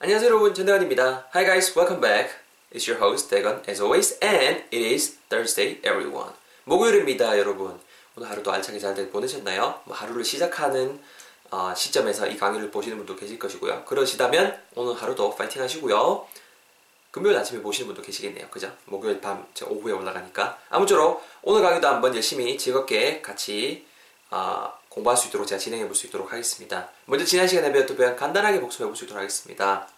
안녕하세요 여러분 전대건입니다. Hi guys, welcome back. It's your host 대건 as always and it is Thursday everyone. 목요일입니다 여러분. 오늘 하루도 알차게 잘 보내셨나요? 뭐 하루를 시작하는 어, 시점에서 이 강의를 보시는 분도 계실 것이고요. 그러시다면 오늘 하루도 파이팅 하시고요. 금요일 아침에 보시는 분도 계시겠네요. 그죠? 목요일 밤, 저 오후에 올라가니까. 아무쪼록 오늘 강의도 한번 열심히 즐겁게 같이 어, 공부할 수 있도록 제가 진행해 볼 수 있도록 하겠습니다. 먼저 지난 시간에 배웠던 표현 간단하게 복습해 볼 수 있도록 하겠습니다.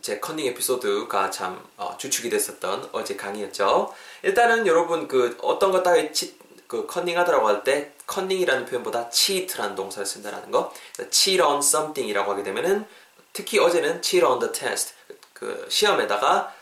제 컨닝 에피소드가 참 어, 주축이 됐었던 어제 강의였죠. 일단은 여러분 그 어떤 것 따위 치, 그 컨닝하더라고 할 때 컨닝이라는 표현보다 cheat라는 동사를 쓴다라는 거. cheat on something이라고 하게 되면은 특히 어제는 cheat on the test 그 시험에다가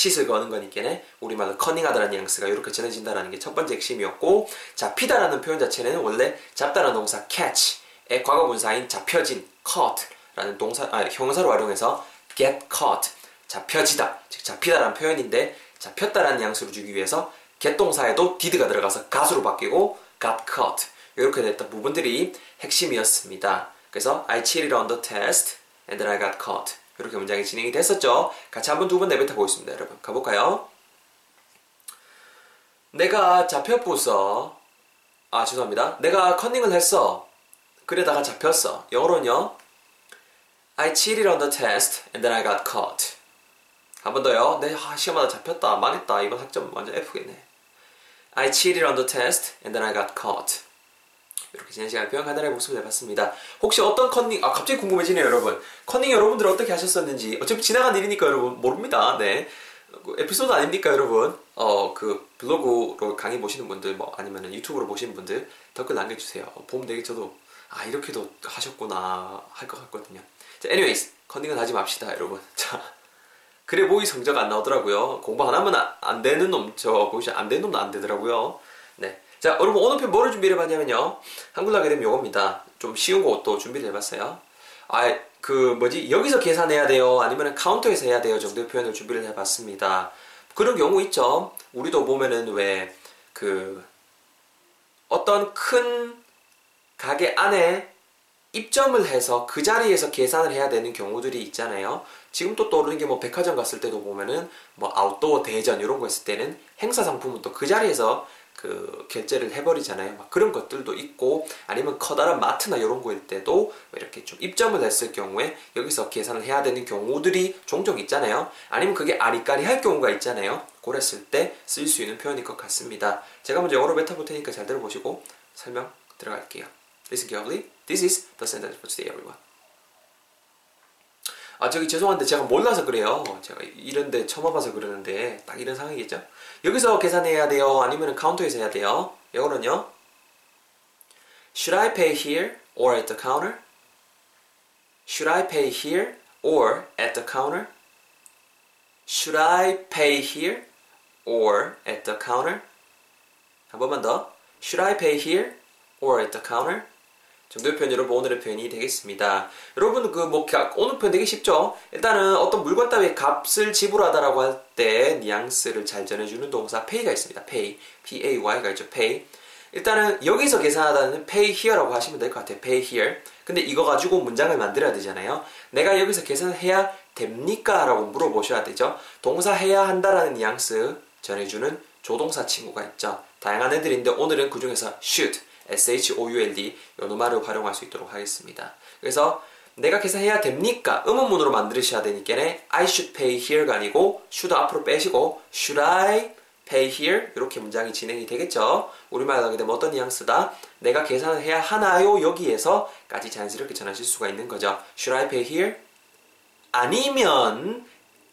cheat을 거는 거니까네 우리말로 커닝하다라는 뉘앙스가 이렇게 전해진다라는 게 첫 번째 핵심이었고 자 피다라는 표현 자체는 원래 잡다라는 동사 catch의 과거 분사인 잡혀진 caught라는 동사 아 형용사로 활용해서 get caught 잡혀지다 즉 잡히다라는 표현인데 잡혔다라는 뉘앙스를 주기 위해서 get 동사에도 did가 들어가서 gat으로 바뀌고 got caught 이렇게 됐던 부분들이 핵심이었습니다. 그래서 I cheated on the test and then I got caught 이렇게 문장이 진행이 됐었죠. 같이 한번 두 번 내뱉어 보겠습니다, 여러분. 가볼까요? 내가 잡혔부서 아 죄송합니다. 내가 컨닝을 했어. 그러다가 잡혔어. 영어로는요. I cheated on the test and then I got caught. 한 번 더요. 내 아, 시험하다 잡혔다. 망했다. 이번 학점 완전 F겠네. I cheated on the test and then I got caught. 이렇게 지난 시간에 표현 간단하게 복습을 해봤습니다. 혹시 어떤 컨닝, 아, 갑자기 궁금해지네요, 여러분. 컨닝 여러분들 어떻게 하셨었는지. 어차피 지나간 일이니까 여러분, 모릅니다. 네. 그 에피소드 아닙니까, 여러분? 어, 그, 블로그로 강의 보시는 분들, 뭐, 아니면 유튜브로 보시는 분들, 댓글 남겨주세요. 어, 보면 되게 저도, 아, 이렇게도 하셨구나, 할 것 같거든요. 자, anyways, 컨닝은 하지 맙시다, 여러분. 자. 그래 보이 성적 안 나오더라고요. 공부 하나면 안, 안 되는 놈, 저, 보시 안 되는 놈도 안 되더라고요. 네. 자, 여러분 오늘 편 뭐를 준비를 해봤냐면요. 한글로 하게 되면 요겁니다. 좀 쉬운 것도 준비를 해봤어요. 아, 그 뭐지 여기서 계산해야 돼요. 아니면 카운터에서 해야 돼요. 정도의 표현을 준비를 해봤습니다. 그런 경우 있죠. 우리도 보면은 왜 그 어떤 큰 가게 안에 입점을 해서 그 자리에서 계산을 해야 되는 경우들이 있잖아요. 지금 또 떠오르는 게 뭐 백화점 갔을 때도 보면은 뭐 아웃도어 대전 이런 거 했을 때는 행사 상품은 또 그 자리에서 그 결제를 해버리잖아요. 막 그런 것들도 있고 아니면 커다란 마트나 이런 거일 때도 이렇게 좀 입점을 했을 경우에 여기서 계산을 해야 되는 경우들이 종종 있잖아요. 아니면 그게 아리까리할 경우가 있잖아요. 그랬을 때 쓸 수 있는 표현일 것 같습니다. 제가 먼저 영어로 뱉어볼 테니까 잘 들어보시고 설명 들어갈게요. Listen carefully. This is the sentence for today, everyone. 아 저기 죄송한데 제가 몰라서 그래요. 제가 이런데 처음 와봐서 그러는데 딱 이런 상황이겠죠. 여기서 계산해야 돼요? 아니면 카운터에서 해야 돼요? 영어로는요. Should I pay here or at the counter? Should I pay here or at the counter? Should I pay here or at the counter? 한 번만 더. Should I pay here or at the counter? 정도의 표현 여러분 오늘의 표현이 되겠습니다. 여러분 그 뭐 오늘 표현 되게 쉽죠? 일단은 어떤 물건 따위 값을 지불하다라고 할 때 뉘앙스를 잘 전해주는 동사 pay가 있습니다. pay, p-a-y가 있죠. pay. 일단은 여기서 계산하다는 pay here라고 하시면 될 것 같아요. pay here. 근데 이거 가지고 문장을 만들어야 되잖아요. 내가 여기서 계산을 해야 됩니까? 라고 물어보셔야 되죠. 동사 해야 한다라는 뉘앙스 전해주는 조동사 친구가 있죠. 다양한 애들인데 오늘은 그 중에서 should should 요노말을 활용할 수 있도록 하겠습니다. 그래서 내가 계산해야 됩니까? 의문문으로 만들으셔야 되니까는 I should pay here가 아니고 should 앞으로 빼시고 should I pay here 이렇게 문장이 진행이 되겠죠. 우리말 하게 되면 어떤 뉘앙스다? 내가 계산을 해야 하나요? 여기에서까지 자연스럽게 전하실 수가 있는 거죠. Should I pay here? 아니면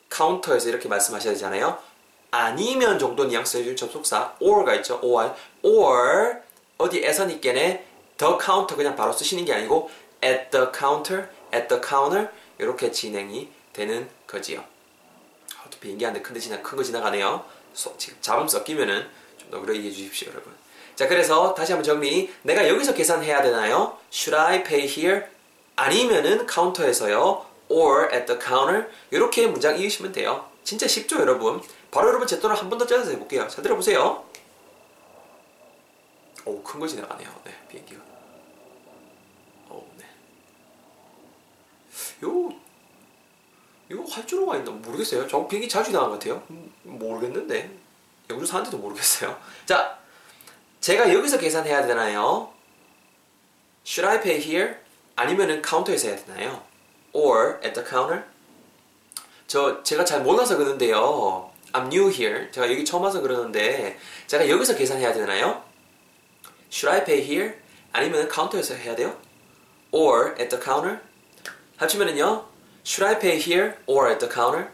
카운터에서 이렇게 말씀하셔야 되잖아요. 아니면 정도 뉘앙스 해준 접속사 or가 있죠. or or 어디에서니께네 the counter 그냥 바로 쓰시는 게 아니고 at the counter, at the counter 이렇게 진행이 되는 거지요. 아, 또 비행기 안에 큰 대신에 큰거 지나가네요. 소, 지금 잡음 섞이면은 좀 더 그래 이해해 주십시오, 여러분. 자, 그래서 다시 한번 정리. 내가 여기서 계산해야 되나요? Should I pay here? 아니면은 카운터에서요. Or at the counter. 이렇게 문장 이으시면 돼요. 진짜 쉽죠, 여러분? 바로 여러분 제 또를 한 번 더 짜서 해볼게요. 자, 들어보세요. 오, 큰 거 지나가네요. 네, 비행기가. 오, 네. 요, 활주로가 있나 모르겠어요. 저 비행기 자주 나간 것 같아요. 음, 모르겠는데 영주 사는데도 모르겠어요. 자, 제가 여기서 계산해야 되나요? Should I pay here? 아니면은 카운터에서 해야 되나요? Or at the counter? 저 제가 잘 몰라서 그러는데요. I'm new here. 제가 여기 처음 와서 그러는데 제가 여기서 계산해야 되나요? Should I pay here? 아니면 카운터에서 해야 돼요? Or at the counter? 합치면은요. Should I pay here or at the counter?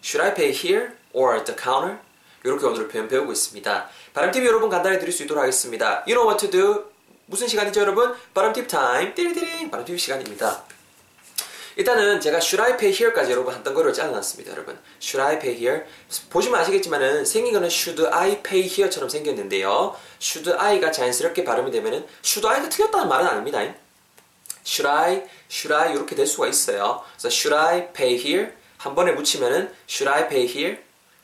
Should I pay here or at the counter? 이렇게 오늘 표현 배우고 있습니다. 바람TV 여러분 간단히 드릴 수 있도록 하겠습니다. You know what to do? 무슨 시간이죠 여러분? 바람팁 타임 띠리띠링 바람팁 시간입니다. 일단은 제가 should I pay here까지 여러분 한 덩어리를 짜놨습니다 여러분 should I pay here 보시면 아시겠지만은 생긴 거는 should I pay here처럼 생겼는데요 should I가 자연스럽게 발음이 되면은 should I가 틀렸다는 말은 아닙니다 should I, should I 이렇게 될 수가 있어요 그래서 should I pay here 한 번에 붙이면은 should I pay here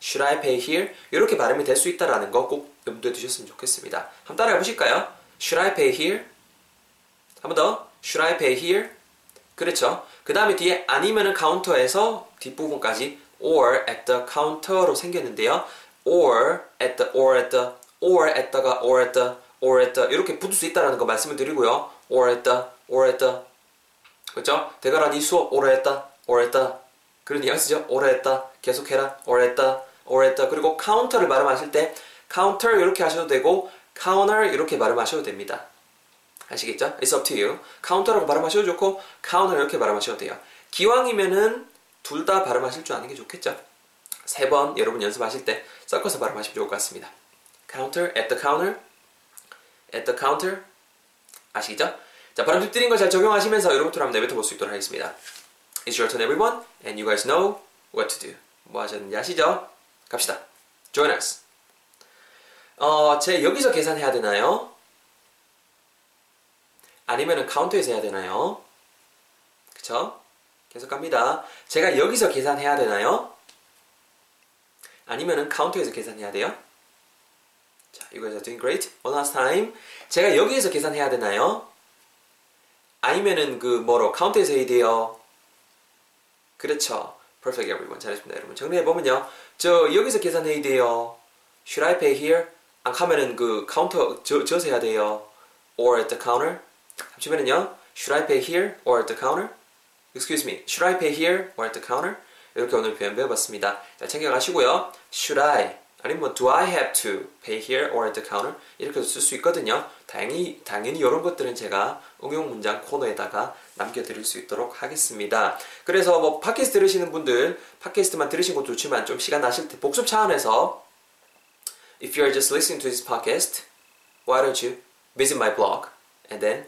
should I pay here 이렇게 발음이 될 수 있다라는 거 꼭 염두에 두셨으면 좋겠습니다 한번 따라해 보실까요? should I pay here 한 번 더 should I pay here 그렇죠. 그 다음에 뒤에 아니면은 카운터에서 뒷부분까지 or at the counter로 생겼는데요. or at the, or at the, or at the가 or at the, or at the 이렇게 붙을 수 있다라는 거 말씀을 드리고요. or at the, or at the 그렇죠? 대가라 니 수업 오래 했다, 오래 했다 그런 뉘앙스죠? 오래 했다, 계속해라, 오래 했다, 오래 했다 그리고 카운터를 발음하실 때 counter 이렇게 하셔도 되고 counter 이렇게 발음하셔도 됩니다. 아시겠죠? It's up to you. counter라고 발음하셔도 좋고 카운터 이렇게 발음하셔도 돼요. 기왕이면은 둘 다 발음하실 줄 아는 게 좋겠죠? 세 번 여러분 연습하실 때 섞어서 발음하시면 좋을 것 같습니다. counter, at the counter, at the counter 아시겠죠? 자, 발음 팁 드린 거 잘 적용하시면서 여러분들 한번 내뱉어 볼 수 있도록 하겠습니다. It's your turn everyone and you guys know what to do. 뭐 하셨는지 아시죠? 갑시다. Join us. 어, 제 여기서 계산해야 되나요? 아니면 카운터에서 해야 되나요? 그쵸? 계속 갑니다. 제가 여기서 계산해야 되나요? 아니면 카운터에서 계산해야 돼요? 자, are doing great. One last time. 제가 여기에서 계산해야 되나요? 아니면은 그 뭐로 카운터에서 해야 돼요? 그렇죠. Perfect everyone. 잘했습니다, 여러분. 정리해보면요. 저 여기서 계산해야 돼요. Should I pay here? 아니면은 그 카운터 저, 저기서 해야 돼요. Or at the counter? 합치면은요. Should I pay here or at the counter? Excuse me. Should I pay here or at the counter? 이렇게 오늘 표현 배워봤습니다. 자, 챙겨가시고요. Should I? 아니면 뭐 Do I have to pay here or at the counter? 이렇게도 쓸 수 있거든요. 당연히 당연히 이런 것들은 제가 응용 문장 코너에다가 남겨드릴 수 있도록 하겠습니다. 그래서 뭐 팟캐스트 들으시는 분들 팟캐스트만 들으신 것도 좋지만 좀 시간 나실 때 복습 차원에서 If you're just listening to this podcast, why don't you visit my blog and then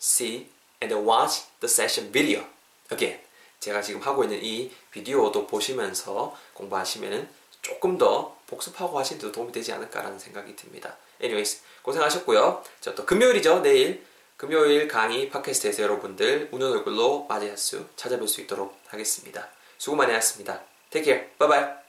see and watch the session video again. 제가 지금 하고 있는 이 비디오도 보시면서 공부하시면은 조금 더 복습하고 하시는 데 도움이 되지 않을까라는 생각이 듭니다. anyways, 고생하셨고요. 자, 또 금요일이죠. 내일 금요일 강의 팟캐스트에서 여러분들 운영 얼굴로 맞이할 수 찾아뵐 수 있도록 하겠습니다. 수고 많이 하셨습니다. Take care. Bye bye.